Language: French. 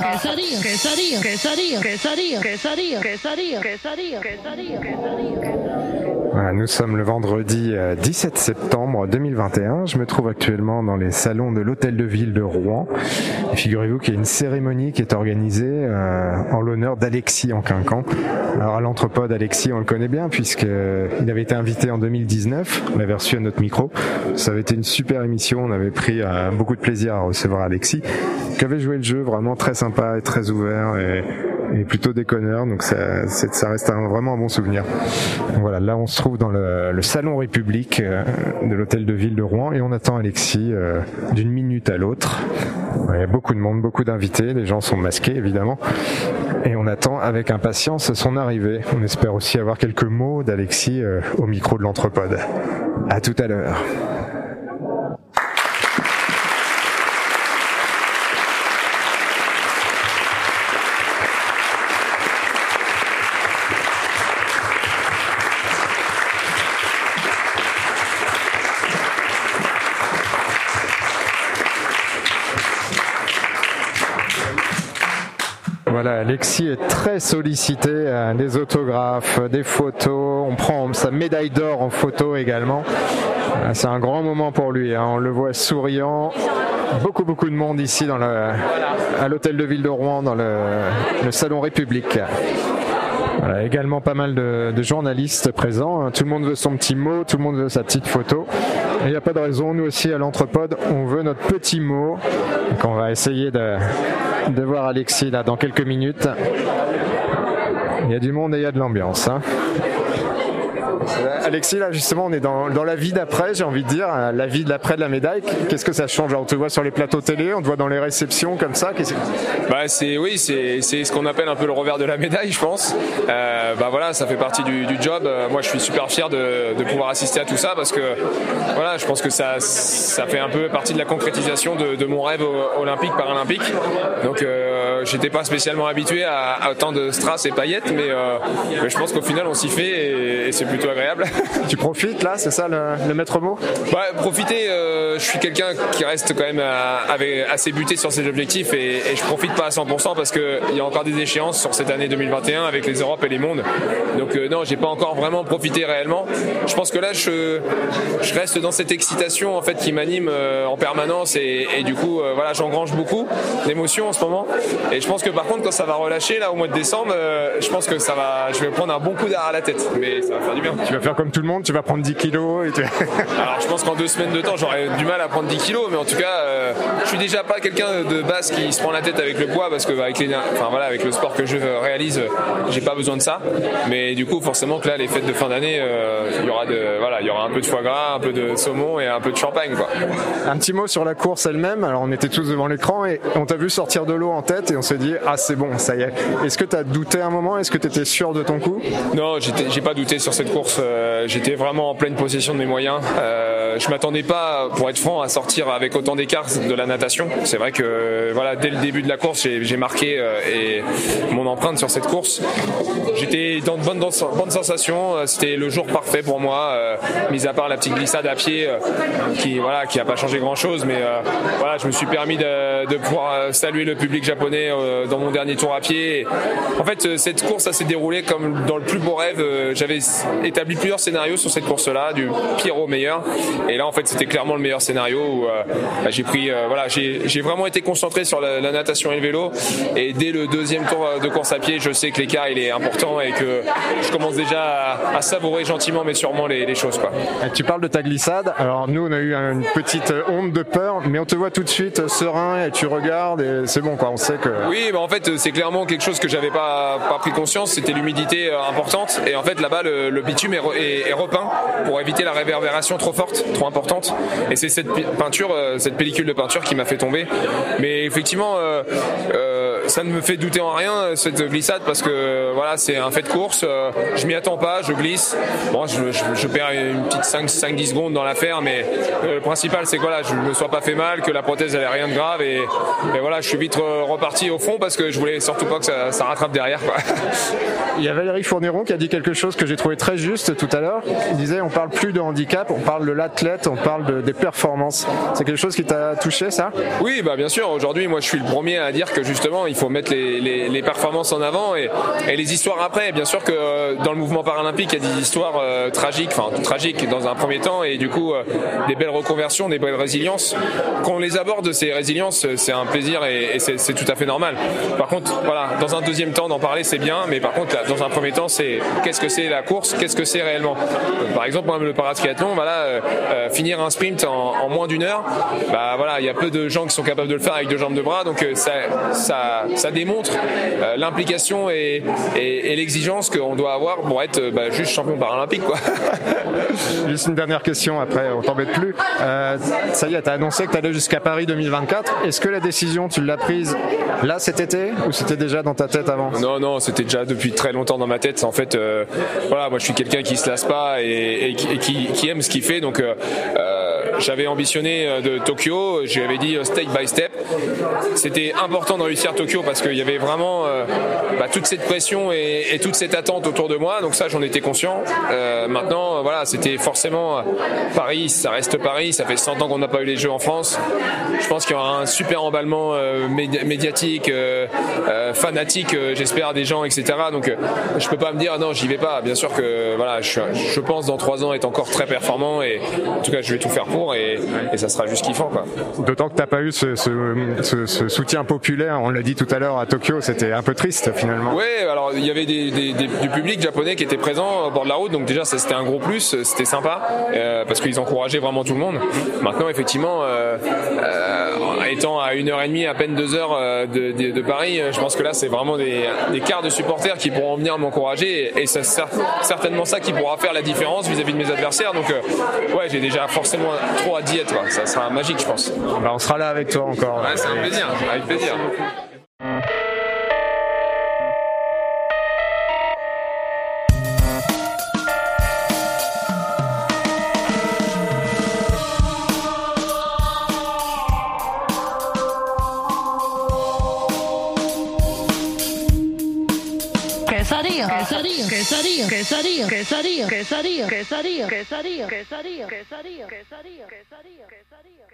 quesadilla, quesadilla, quesadilla, quesadilla, quesadilla, quesadilla, quesadilla, quesadilla, quesadilla, quesadilla. Nous sommes le vendredi 17 euh, septembre 2021. Je me trouve actuellement dans les salons de l'hôtel de ville de Rouen. Figurez-vous qu'il y a une cérémonie qui est organisée euh, en l'honneur d'Alexis en Quincan. Alors à l'entrepode, Alexis, on le connaît bien puisqu'il euh, avait été invité en 2019. On l'avait reçu à notre micro. Ça avait été une super émission. On avait pris beaucoup de plaisir à recevoir Alexis, qui avait joué le jeu vraiment très sympa et très ouvert et, et plutôt déconneur. Donc ça, ça reste vraiment un bon souvenir. voilà, là on se trouve dans le, salon République euh, de l'hôtel de ville de Rouen et on attend Alexis euh, d'une minute à l'autre. Il y a beaucoup de monde, beaucoup d'invités, les gens sont masqués évidemment et on attend avec impatience son arrivée. On espère aussi avoir quelques mots d'Alexis euh, au micro de l'entrepode. À tout à l'heure. Voilà, Alexis est très sollicité, euh, des autographes, des photos. On prend sa médaille d'or en photo également. Euh, c'est un grand moment pour lui. Hein. On le voit souriant. Beaucoup, beaucoup de monde ici dans le, à l'hôtel de ville de Rouen, dans le, salon République. Également pas mal de, de, journalistes présents. Hein. Tout le monde veut son petit mot, tout le monde veut sa petite photo. Il n'y a pas de raison. Nous aussi à l'Entrepode, on veut notre petit mot. Donc on va essayer de, voir Alexis là dans quelques minutes. Il y a du monde et il y a de l'ambiance. Hein. Alexis, là justement, on est dans, dans la vie d'après, j'ai envie de dire, la vie de l'après de la médaille. Qu'est-ce que ça change? On te voit sur les plateaux télé, on te voit dans les réceptions comme ça. Bah c'est oui, c'est ce qu'on appelle un peu le revers de la médaille, je pense. Euh, bah voilà, ça fait partie du, job. Euh, moi, je suis super fier de, pouvoir assister à tout ça parce que voilà, je pense que ça fait un peu partie de la concrétisation de, mon rêve olympique paralympique. Euh, j'étais pas spécialement habitué à, à, autant de strass et paillettes, mais, euh, mais je pense qu'au final on s'y fait et, et c'est plutôt agréable. tu profites là, c'est ça le, le, maître mot? Bah, Profiter, euh, je suis quelqu'un qui reste quand même assez buté sur ses objectifs et, et je profite pas à 100% parce qu'il y a encore des échéances sur cette année 2021 avec les Europes et les mondes. Donc euh, non, j'ai pas encore vraiment profité réellement. Je pense que là, je, je reste dans cette excitation en fait qui m'anime euh, en permanence et, et du coup, euh, voilà, j'engrange beaucoup d'émotions en ce moment. Et je pense que par contre, quand ça va relâcher là au mois de décembre, euh, je pense que ça va, je vais prendre un bon coup d'air à la tête, mais ça va faire du bien. Tu vas faire comme tout le monde, tu vas prendre 10 kilos et tu... Alors je pense qu'en deux semaines de temps j'aurais du mal à prendre 10 kilos, mais en tout cas euh, je suis déjà pas quelqu'un de base qui se prend la tête avec le poids parce que bah, avec les, enfin voilà avec le sport que je réalise, j'ai pas besoin de ça. Mais du coup forcément que là les fêtes de fin d'année, euh, il y aura de voilà il y aura un peu de foie gras, un peu de saumon et un peu de champagne quoi. Un petit mot sur la course elle-même. Alors on était tous devant l'écran et on t'a vu sortir de l'eau en tête et on s'est dit ah c'est bon ça y est. Est-ce que tu as douté un moment? Est-ce que tu étais sûr de ton coup? Non j'ai pas douté sur cette course. Euh, j'étais vraiment en pleine possession de mes moyens. Euh, je m'attendais pas, pour être franc, à sortir avec autant d'écart de la natation. C'est vrai que voilà, dès le début de la course, j'ai marqué euh, mon empreinte sur cette course. J'étais dans de bonnes, sensations. C'était le jour parfait pour moi, euh, mis à part la petite glissade à pied euh, qui voilà, qui pas changé grand chose, mais euh, voilà, je me suis permis de pouvoir saluer le public japonais dans mon dernier tour à pied. En fait, cette course, ça s'est déroulé comme dans le plus beau rêve. J'avais établi plusieurs scénarios sur cette course-là, du pire au meilleur. Et là, en fait, c'était clairement le meilleur scénario où euh, bah, j'ai pris, euh, voilà, j'ai vraiment été concentré sur la, natation et le vélo. Et dès le deuxième tour de course à pied, je sais que l'écart il est important et que je commence déjà à, savourer gentiment mais sûrement les, choses. Tu parles de ta glissade. Alors nous, on a eu une petite onde de peur, mais on te voit tout de suite serein et tu regardes et c'est bon. On sait que. Oui, bah en fait, c'est clairement quelque chose que j'avais pas, pas pris conscience. C'était l'humidité euh, importante et en fait là-bas, le, bitume est, repeint pour éviter la réverbération trop forte, trop importante. Et c'est cette peinture, euh, cette pellicule de peinture qui m'a fait tomber. Mais effectivement, euh, euh, ça ne me fait douter en rien cette glissade parce que voilà, c'est un fait de course. je m'y attends pas, je glisse. Bon, je, perds une petite 5-10 secondes dans l'affaire, mais le principal c'est que je me sois pas fait mal, que la prothèse elle rien de grave et, voilà, je suis vite reparti au fond parce que je voulais surtout pas que ça, ça rattrape derrière. Quoi. Il y a Valérie Fourneron qui a dit quelque chose que j'ai trouvé très juste tout à l'heure. Il disait on parle plus de handicap, on parle de l'athlète, on parle de, des performances. C'est quelque chose qui t'a touché ça? Oui, bah bien sûr. Aujourd'hui, moi, je suis le premier à dire que justement, il faut mettre les, les, performances en avant et, et, les histoires après. Bien sûr que euh, dans le mouvement paralympique, il y a des histoires euh, tragiques, enfin tragiques dans un premier temps, et du coup des belles reconversions, des belles résiliences. Quand on les aborde, ces résiliences, c'est un plaisir et, et c'est tout à fait normal. Par contre, voilà, dans un deuxième temps, d'en parler, c'est bien, mais par contre, dans un premier temps, c'est qu'est-ce que c'est la course, qu'est-ce que c'est réellement. Par exemple, le paratriathlon, voilà, finir un sprint en, moins d'une heure, bah voilà, il y a peu de gens qui sont capables de le faire avec deux jambes de bras, donc ça, ça, ça démontre euh, l'implication et, l'exigence qu'on doit avoir pour être bah, juste champion paralympique. Quoi. juste une dernière question, après on t'embête plus. Euh, ça y est, tu as annoncé que tu allais jusqu'à Paris 2024. Est-ce que la décision, tu l'as prise là cet été ou c'était déjà dans ta tête avant? Non, non, c'était déjà depuis très longtemps dans ma tête. En fait, euh, voilà, moi je suis quelqu'un qui se lasse pas et, qui, qui, aime ce qu'il fait. Donc, j'avais ambitionné de Tokyo, j'avais dit step by step. C'était important de réussir Tokyo parce qu'il y avait vraiment euh, bah, toute cette pression et, toute cette attente autour de moi. Donc ça, j'en étais conscient. Euh, maintenant, voilà, c'était forcément Paris. Ça reste Paris. Ça fait 100 ans qu'on n'a pas eu les Jeux en France. Je pense qu'il y aura un super emballement euh, médiatique, fanatique, j'espère, des gens, etc. Donc je peux pas me dire non, j'y vais pas. Bien sûr que voilà, je, pense dans trois ans être encore très performant et en tout cas, je vais tout faire pour et, ça sera juste kiffant. D'autant que tu n'as pas eu ce, ce, ce soutien populaire. On l'a dit tout à l'heure à Tokyo, c'était un peu triste finalement. Oui, alors il y avait des, du public japonais qui était présent au bord de la route, donc déjà ça c'était un gros plus, c'était sympa euh, parce qu'ils encourageaient vraiment tout le monde. Maintenant, effectivement, euh, euh, étant à une heure et demie, à peine deux heures de, de, Paris, je pense que là c'est vraiment des, des quarts de supporters qui pourront venir m'encourager et, c'est certainement ça qui pourra faire la différence vis-à-vis de mes adversaires. Donc ouais, j'ai déjà forcément trop à d'y être. Ça sera magique, je pense. Bah, on sera là avec toi encore. Ouais, c'est un plaisir, avec plaisir. quesarío, quesarío, quesarío, quesarío, quesarío, quesarío, quesarío, quesarío, quesarío, quesarío, quesarío, quesarío, quesarío.